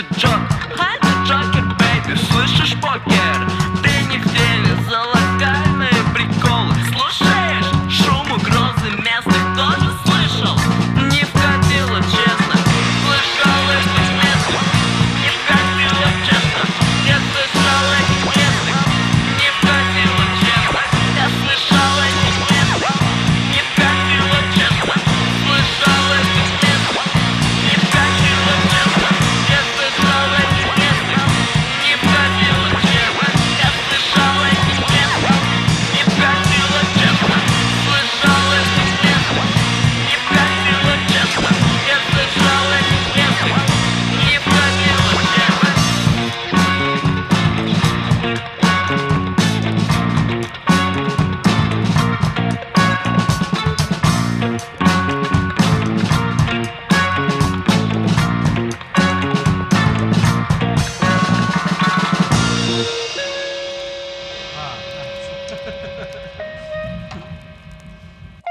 a jerk. Yeah.